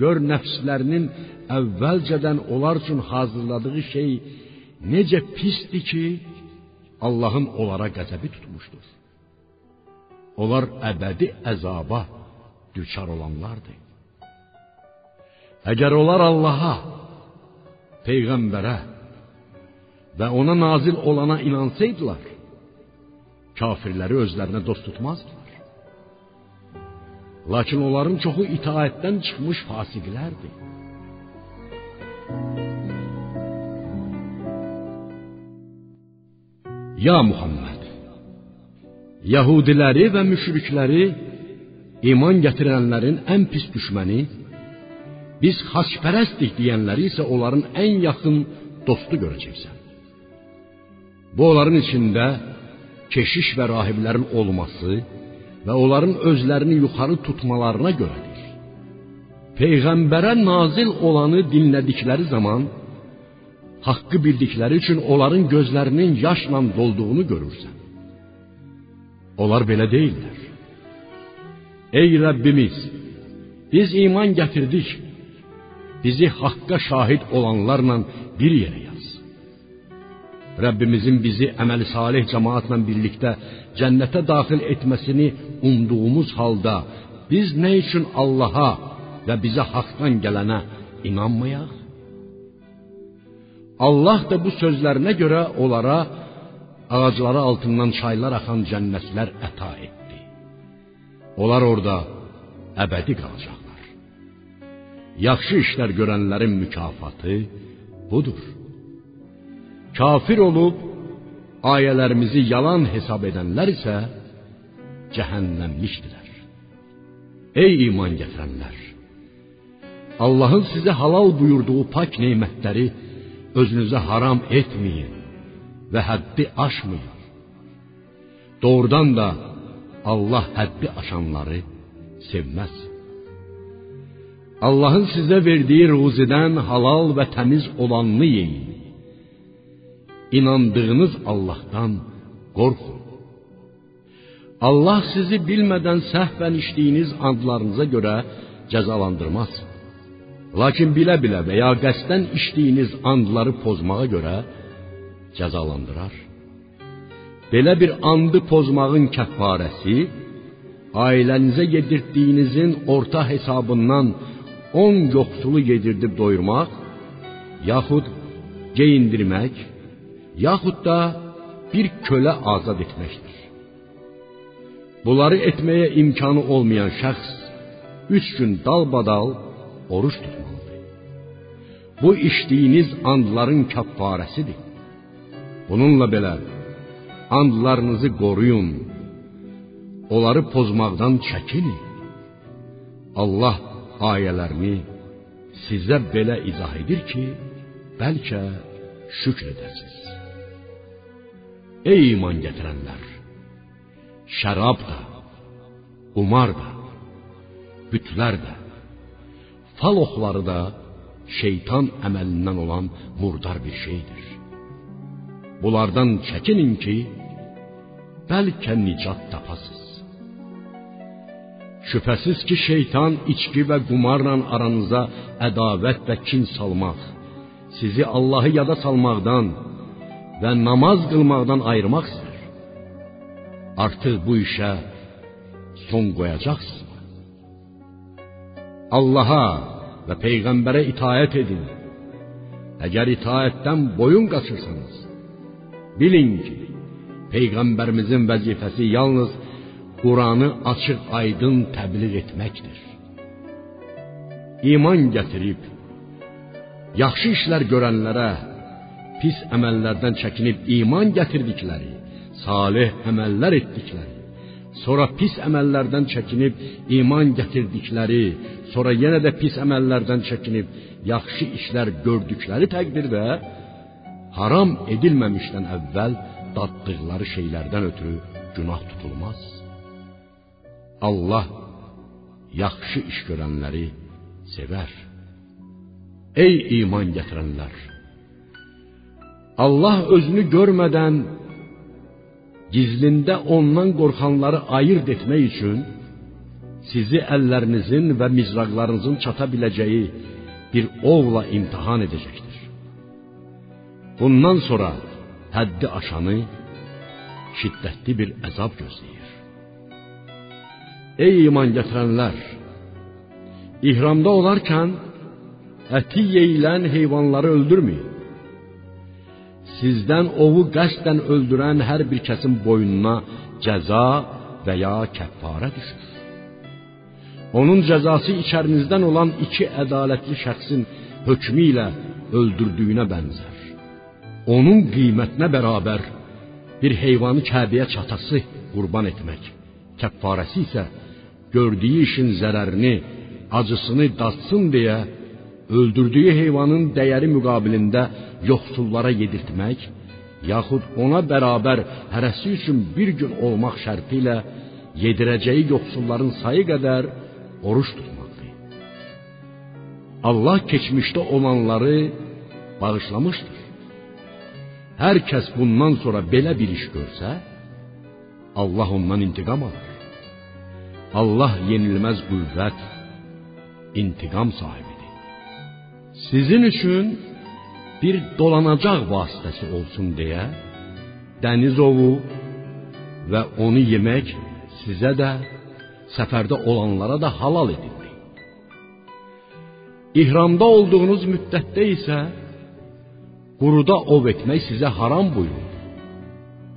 Gör nəfslərinin əvvəlcədən onlar üçün hazırladığı şey necə pisdir ki, Allahın onlara qəzəbi tutmuşdur. Onlar əbədi əzaba düçar olanlardır. Əgər onlar Allaha, peyğəmbərə və ona nazil olana inansaydılar, kafirləri özlərinə dost tutmazdılar. Lakin onların çoxu itaətdən çıxmış fasiqlərdir. Ya Muhammed, Yahudiləri və müşrikləri iman gətirənlərin ən pis düşməni, biz xaçpərəstik deyənləri isə onların ən yaxın dostu görəcəksən. Bu onların içində keşiş və rahiblərin olması və onların özlərini yuxarı tutmalarına görədir. Peyğəmbərə nazil olanı dinlədikləri zaman haqqı bildikləri üçün onların gözlərinin yaşla dolduğunu görürsən. Onlar belə deyillər. Ey Rəbbimiz, biz iman gətirdik. Bizi haqqa şahid olanlarla bir yerə yaz. Rəbbimizin bizi əməli salih cemaatla birlikdə cənnətə daxil etməsini umduğumuz halda biz nə üçün Allaha və bizə haqdan gələnə inanmayaq? Allah da bu sözlərinə görə onlara ağacları altından çaylar axan cənnətlər əta etdi. Onlar orada əbədi qalacaqlar. Yaxşı işlər görənlərin mükafatı budur. Kafir olub ayələrimizi yalan hesab edənlər isə cəhənnəmlikdirlər. Ey iman gətirənlər! Allahın sizə halal buyurduğu pak nemətləri özünüzə haram etməyin və həddi aşmayın. Doğrudan da Allah həddi aşanları sevməz. Allahın sizə verdiyi ruzidən halal və təmiz olanını yeyin. İnandığınız Allahdan qorxun. Allah sizi bilmədən səhvən içdiyiniz andlarınıza görə cəzalandırmaz. Lakin bilə-bilə və ya qəsdən içdiyiniz andları pozmağa görə cəzalandırar. Belə bir andı pozmağın kəffarəsi ailənizə yedirdiyinizin orta hesabından 10 yoxsulu yedirdib doyurmaq, yaxud geyindirmək, yaxud da bir kölə azad etməkdir. Bunları etməyə imkanı olmayan şəxs üç gün dalbadal oruç tutmalıdır. Bu içdiyiniz andların kəffarəsidir. Bununla belə andlarınızı qoruyun. Onları pozmaqdan çəkinin. Allah ayələrini sizə belə izah edir ki, bəlkə şükr edəsiniz. Ey iman gətirənlər! Şərab da, qumar da, bütlər də, fal oxları da şeytan əməlindən olan murdar bir şeydir. Bunlardan çəkinin ki, bəlkə nicat tapasız. Şübhəsiz ki, şeytan içki və qumarla aranıza ədavət və kin salmaq, sizi Allahı yada salmaqdan və namaz qılmaqdan ayırmaq istər. Artıq bu işə son qoyacaqsınızmı? Allaha və peyğəmbərə itaət edin. Əgər itaətdən boyun qaçırsanız, bilin ki, peyğəmbərimizin vəzifəsi yalnız Quranı açıq-aydın təbliğ etməkdir. İman gətirib yaxşı işlər görənlərə pis əməllərdən çəkinib iman gətirdikləri, salih əməllər etdikləri, sonra pis əməllərdən çəkinib iman gətirdikləri, sonra yenə də pis əməllərdən çəkinib yaxşı işlər gördükləri təqdirdə haram edilməmişdən əvvəl daddıqları şeylərdən ötürü günah tutulmaz. Allah yaxşı iş görənləri sevər. Ey iman gətirənlər! Allah özünü görmədən gizlində ondan qorxanları ayırd etmək üçün sizi əllərinizin və mizraqlarınızın çata biləcəyi bir ovla imtahan edəcəkdir. Bundan sonra həddi aşanı şiddətli bir əzab gözləyir. Ey iman gətirənlər, ihramda olarkən əti yeyilən heyvanları öldürməyin. Sizdən ovu qəsdən öldürən hər bir kəsin boynuna cəza və ya düşür. Onun cəzası içərinizdən olan iki ədalətli şəxsin hökmü ilə öldürdüyünə bənzər. Onun qiymətinə bərabər bir heyvanı Kəbəyə çatası qurban etmək, kəffarəsi isə gördüyü işin zərərini, acısını datsın deyə öldürdüyü heyvanın dəyəri müqabilində yoxsullara yedirtmək, yaxud ona bərabər hərəsi üçün bir gün olmaq şərti ilə yedirəcəyi yoxsulların sayı qədər oruç tutmaqdır. Allah keçmişdə olanları bağışlamışdır. Hər kəs bundan sonra belə bir iş görsə, Allah ondan intiqam alır. Allah yenilməz qüvvət, intiqam sahibidir. Sizin üçün bir dolanacaq vasitəsi olsun deyə dəniz ovu və onu yemək sizə də səfərdə olanlara da halal edildi. İhramda olduğunuz müddətdə isə quruda ov etmək sizə haram buyuruldu.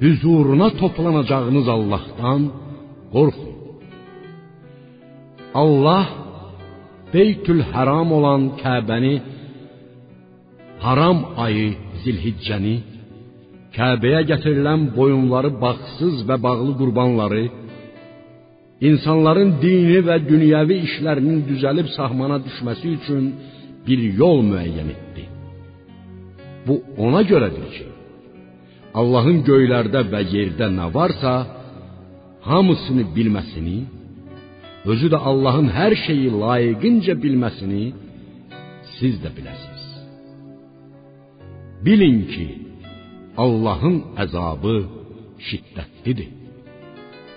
Hüzuruna toplanacağınız Allahdan qorxun. Allah Beytül Haram olan Kəbəni haram ayı Zilhiccəni Kəbəyə gətirilən boyunları bağsız və bağlı qurbanları insanların dini və dünyəvi işlərinin düzəlib sahmana düşməsi üçün bir yol müəyyən etdi. Bu ona görədir ki, Allahın göylərdə və yerdə nə varsa, hamısını bilməsini, özü də Allahın hər şeyi layiqincə bilməsini siz də biləsiniz. Bilin ki, Allahın əzabı şiddətlidir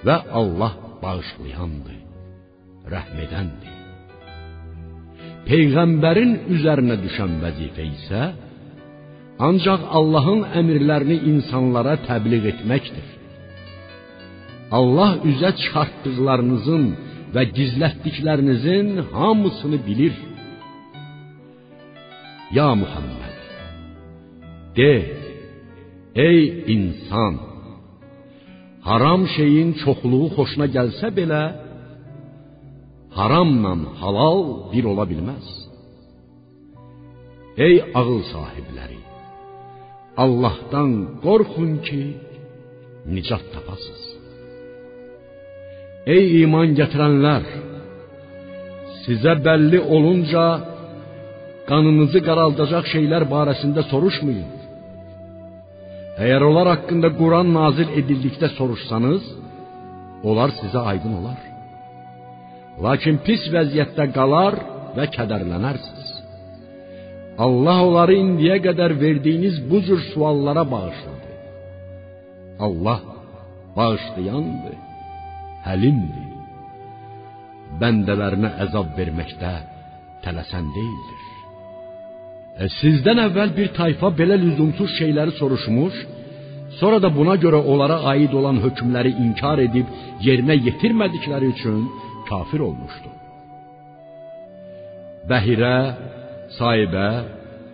və Allah bağışlayandır, rəhm edəndir. Peyğəmbərin üzərinə düşən vəzifə isə ancaq Allahın əmrlərini insanlara təbliğ etməkdir. Allah üzə çıxartdıqlarınızın və gizlətdiklərinizin hamısını bilir. Ya Muhammed, de, ey insan, haram şeyin çoxluğu xoşuna gəlsə belə, haramla halal bir ola bilməz. Ey ağıl sahibləri, Allahdan qorxun ki, nicat tapasınız. Ey iman gətirənlər, sizə bəlli olunca qanınızı qaraldacaq şeylər barəsində soruşmayın. Eğer onlar hakkında Kur'an nazil edildikdə soruşsanız, onlar sizə aydın olar. Lakin pis vəziyyətdə qalar və kədərlənərsiniz. Allah onları indiyə qədər verdiyiniz bu cür suallara bağışladı. Allah bağışlayandır, həlimdir. Bəndələrinə əzab verməkdə tələsən deyildir. E, sizdən əvvəl bir tayfa belə lüzumsuz şeyləri soruşmuş, sonra da buna görə onlara aid olan hökmləri inkar edib yerinə yetirmədikləri üçün kafir olmuşdu. Bəhirə, sahibə,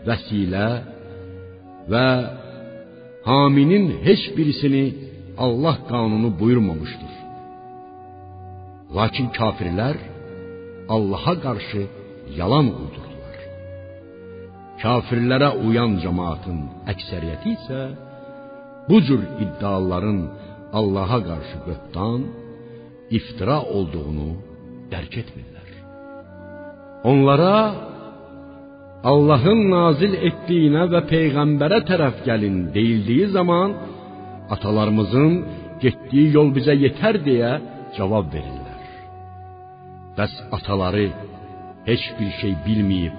vəsilə və haminin heç birisini Allah qanunu buyurmamışdır. Lakin kafirlər Allaha qarşı yalan uydurdu. Kafirlərə uyan cemaatın əksəriyyəti isə bu cür iddiaların Allaha qarşı böhtan, iftira olduğunu dərk etmirlər. Onlara Allahın nazil etdiyinə və peyğəmbərə tərəf gəlin deyildiyi zaman atalarımızın getdiyi yol bizə yetər deyə cavab verirlər. Bəs ataları heç bir şey bilməyib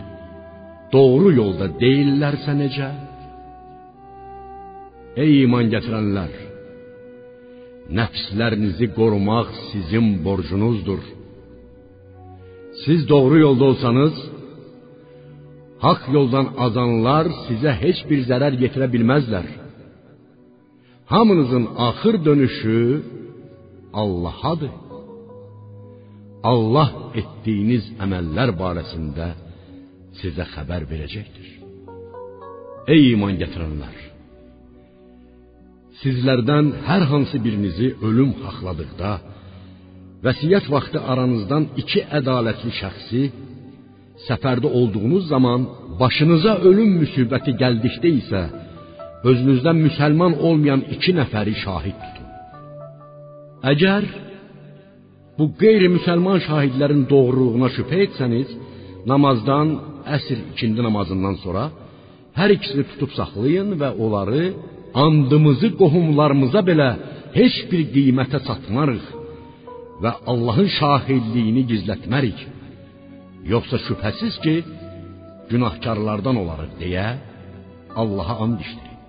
doğru yolda değillərsə necə? Ey iman gətirənlər! nəfslərinizi qorumaq sizin borcunuzdur. Siz doğru yolda olsanız, haqq yoldan azanlar sizə heç bir zərər yetirə bilməzlər. Hamınızın axır dönüşü Allahadır. Allah etdiyiniz əməllər barəsində sizə xəbər verəcəkdir. Ey iman gətirənlər! Sizlərdən hər hansı birinizi ölüm haqladıqda, vəsiyyət vaxtı aranızdan iki ədalətli şəxsi səfərdə olduğunuz zaman başınıza ölüm müsibəti gəldikdə isə özünüzdən müsəlman olmayan iki nəfəri şahid tutun. Əgər bu qeyri-müsəlman şahidlərin doğruluğuna şübhə etsəniz, namazdan əsr ikindi namazından sonra hər ikisini tutub saxlayın və onları andımızı qohumlarımıza belə heç bir qiymətə satmarıq və Allahın şahidliyini gizlətmərik. Yoxsa şübhəsiz ki, günahkarlardan olarıq deyə Allaha and içdirin.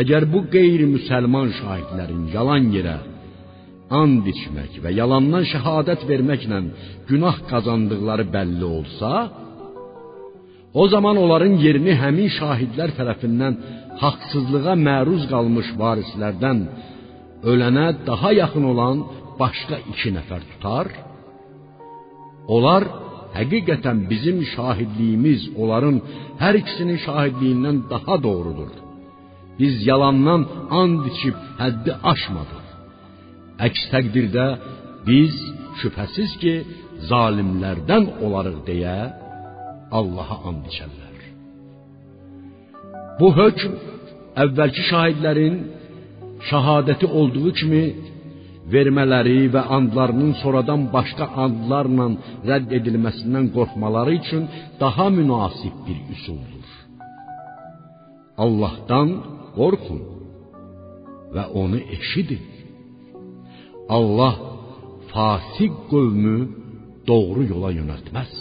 Əgər bu qeyri-müsəlman şahidlərin yalan yerə and içmək və yalandan şəhadət verməklə günah qazandıqları bəlli olsa, o zaman onların yerini həmin şahidlər tərəfindən haqsızlığa məruz qalmış varislərdən ölənə daha yaxın olan başqa iki nəfər tutar. Onlar həqiqətən bizim şahidliyimiz onların hər ikisinin şahidliyindən daha doğrudur. Biz yalandan and içib həddi aşmadıq. Əks təqdirdə biz şübhəsiz ki, zalimlərdən olarıq deyə Allaha and içərlər. Bu hökm əvvəlki şahidlərin şahadəti olduğu kimi vermələri və andlarının sonradan başqa andlarla rədd edilməsindən qorxmaları üçün daha münasib bir üsuldur. Allahdan qorxun və onu eşidin. Allah fasik qövmü doğru yola yönəltməz.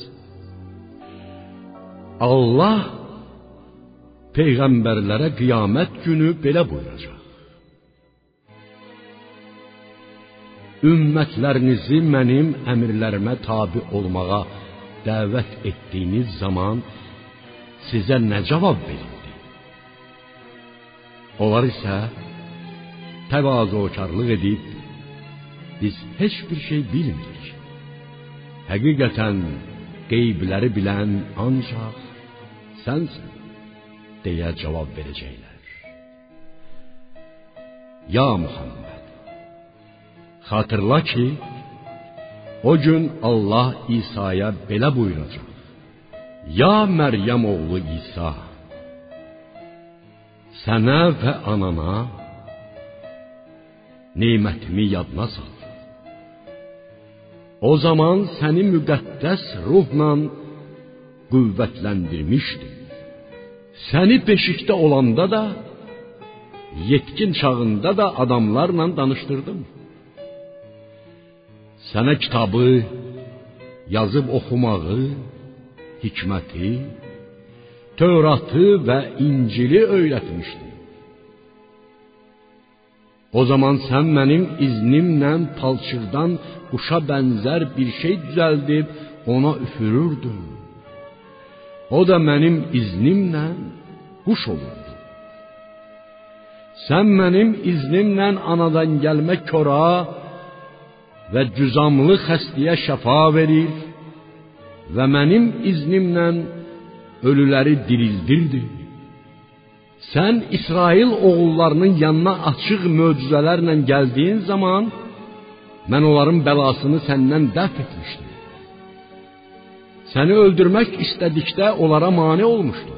Allah peyğəmbərlərə qiyamət günü belə buyuracaq. Ümmətlərinizi mənim əmrlərimə tabe olmağa dəvət etdiyiniz zaman sizə nə cavab verildi? Onlar isə təvazökarlıq edib biz heç bir şey bilmirik. Həqiqətən qeybləri bilən ancaq sənsən deyə cavab verəcəklər. Ya Muhammed, xatırla ki, o gün Allah İsa'ya belə buyuracaq: Ya Məryəm oğlu İsa, sənə və anana nemətimi yadına sal. O zaman səni müqəddəs ruhla qüvvətləndirmişdim. Səni beşikdə olanda da, yetkin çağında da adamlarla danışdırdım. Sənə kitabı, yazıb oxumağı, hikməti, Tövratı və İncili öyrətmişdim. O zaman sən mənim iznimlə palçıqdan quşa bənzər bir şey düzəldib ona üfürürdün. O da mənim iznimlə quş olurdu. Sən mənim iznimlə anadan gəlmə kora və cüzamlı xəstəyə şəfa verir və mənim iznimlə ölüləri dirildirdin. Sən İsrail oğullarının yanına açıq möcüzələrlə gəldiyin zaman mən onların bəlasını səndən dəf etmişdim. Səni öldürmək istədikdə onlara mane olmuşdu.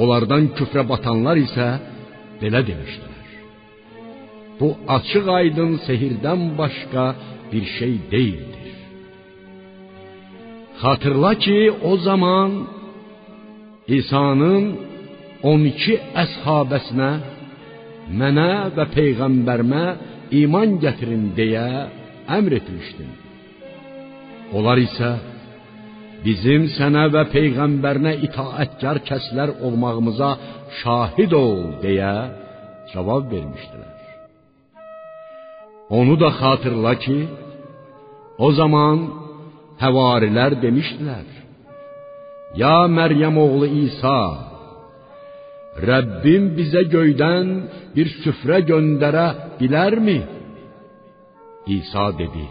Onlardan küfrə batanlar isə belə demişdilər. Bu açıq aydın sehirdən başqa bir şey deyildir. Xatırla ki, o zaman İsa'nın 12 əshabəsinə mənə və peyğəmbərimə iman gətirin deyə əmr etmişdim. Onlar isə bizim sənə və peyğəmbərinə itaətkar kəslər olmağımıza şahid ol deyə cavab vermişdilər. Onu da xatırla ki, o zaman həvarilər demişdilər: Ya Məryəm oğlu İsa, Rəbbim bizə göydən bir süfrə göndərə bilərmi? İsa dedi: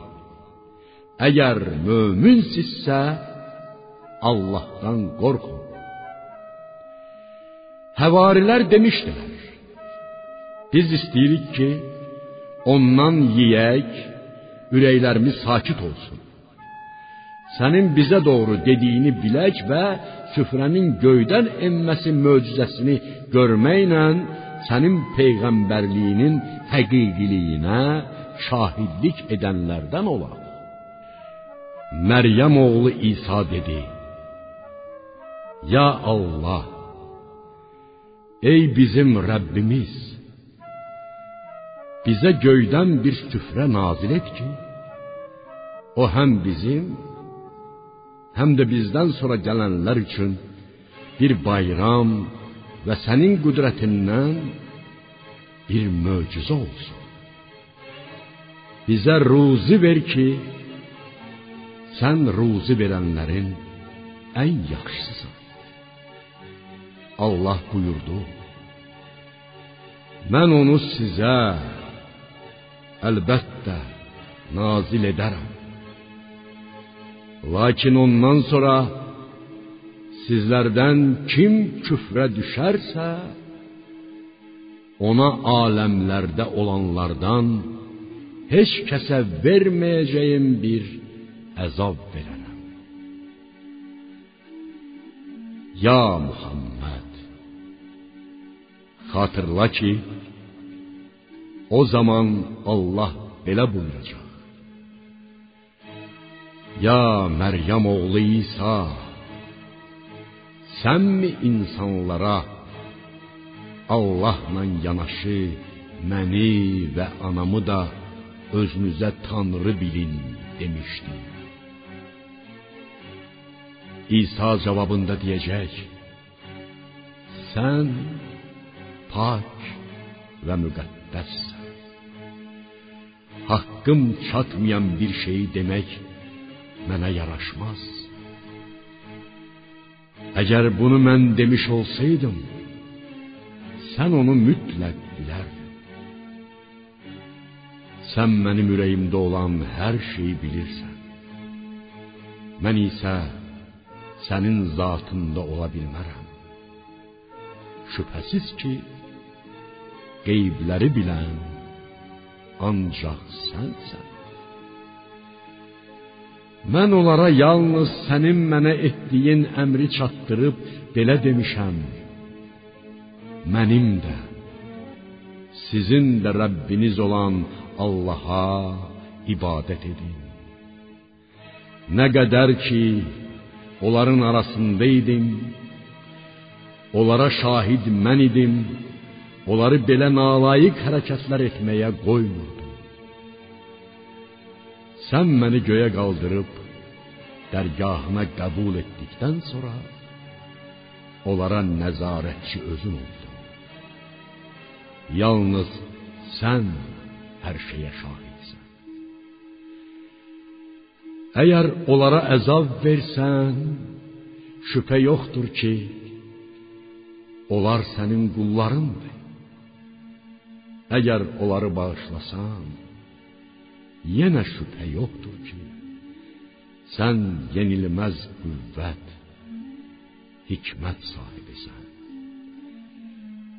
Əgər möminsinizsə, Allahdan qorxun. Həvarilər demişdilər: Biz istəyirik ki, ondan yeyək, ürəklərimiz sakit olsun. Sənin bizə doğru dediyini bilək və süfrənin göydən enməsi möcüzəsini görməklə sənin peyğəmbərliyinin həqiqiliyinə şahidlik edənlərdən olaq. Məryəm oğlu İsa dedi: Ya Allah, ey bizim Rəbbimiz, bizə göydən bir süfrə nazil et ki, o həm bizim, həm də bizdən sonra gələnlər üçün bir bayram və sənin qüdrətindən bir möcüzə olsun. Bizə ruzi ver ki, sən ruzi verənlərin ən yaxşısısan. Allah buyurdu: Mən onu sizə əlbəttə nazil edərəm. Lakin ondan sonra sizlərdən kim küfrə düşərsə, ona aləmlərdə olanlardan heç kəsə verməyəcəyim bir əzab verərəm. Ya Muhammed, xatırla ki, o zaman Allah belə buyuracaq. Ya Məryəm oğlu İsa, sənmi insanlara Allahla yanaşı məni və anamı da özünüzə tanrı bilin demişdi. İsa cavabında deyəcək: Sən pak və müqəddəssən. Haqqım çatmayan bir şeyi demək mənə yaraşmaz. Əgər bunu mən demiş olsaydım, sən onu mütləq bilərdin. Sən mənim ürəyimdə olan hər şeyi bilirsən. Mən isə sənin zatında ola bilmərəm. Şübhəsiz ki, qeybləri bilən ancaq sənsən. Mən onlara yalnız sənin mənə etdiyin əmri çatdırıb belə demişəm. Mənim də sizin də Rəbbiniz olan Allaha ibadət edin. Nə qədər ki onların arasında idim, onlara şahid mən idim, onları belə nalayiq hərəkətlər etməyə qoymurdum. Sən məni göyə qaldırıb dərgahına qəbul etdikdən sonra onlara nəzarətçi özün oldun. Yalnız sən hər şeyə şahidsən. Əgər onlara əzab versən, şübhə yoxdur ki, onlar sənin qullarındır. Əgər onları bağışlasan, yenə şübhə yoxdur ki, sən yenilməz qüvvət, hikmət sahibisən.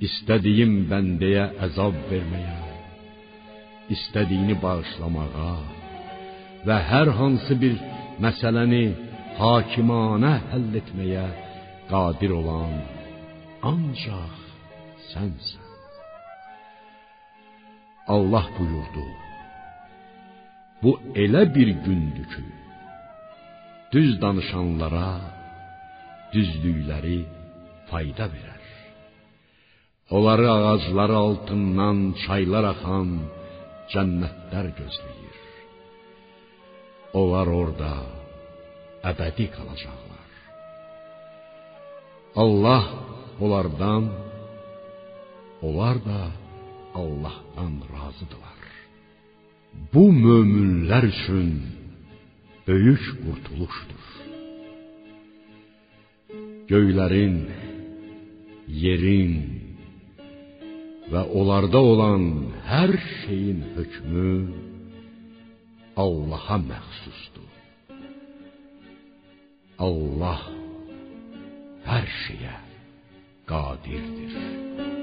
İstədiyim bəndəyə əzab verməyə, istədiyini bağışlamağa və hər hansı bir məsələni hakimanə həll etməyə qadir olan ancaq sənsən. Allah buyurdu: Bu elə bir gündür ki, düz danışanlara düzlükləri fayda verər. Onları ağacları altından çaylar axan cənnətlər gözləyir. Onlar orada əbədi qalacaqlar. Allah onlardan, onlar da Allahdan razıdırlar. Bu möminlər üçün böyük qurtuluşdur. Göylərin, yerin və onlarda olan hər şeyin hökmü Allaha məxsusdur. Allah hər şeyə qadirdir.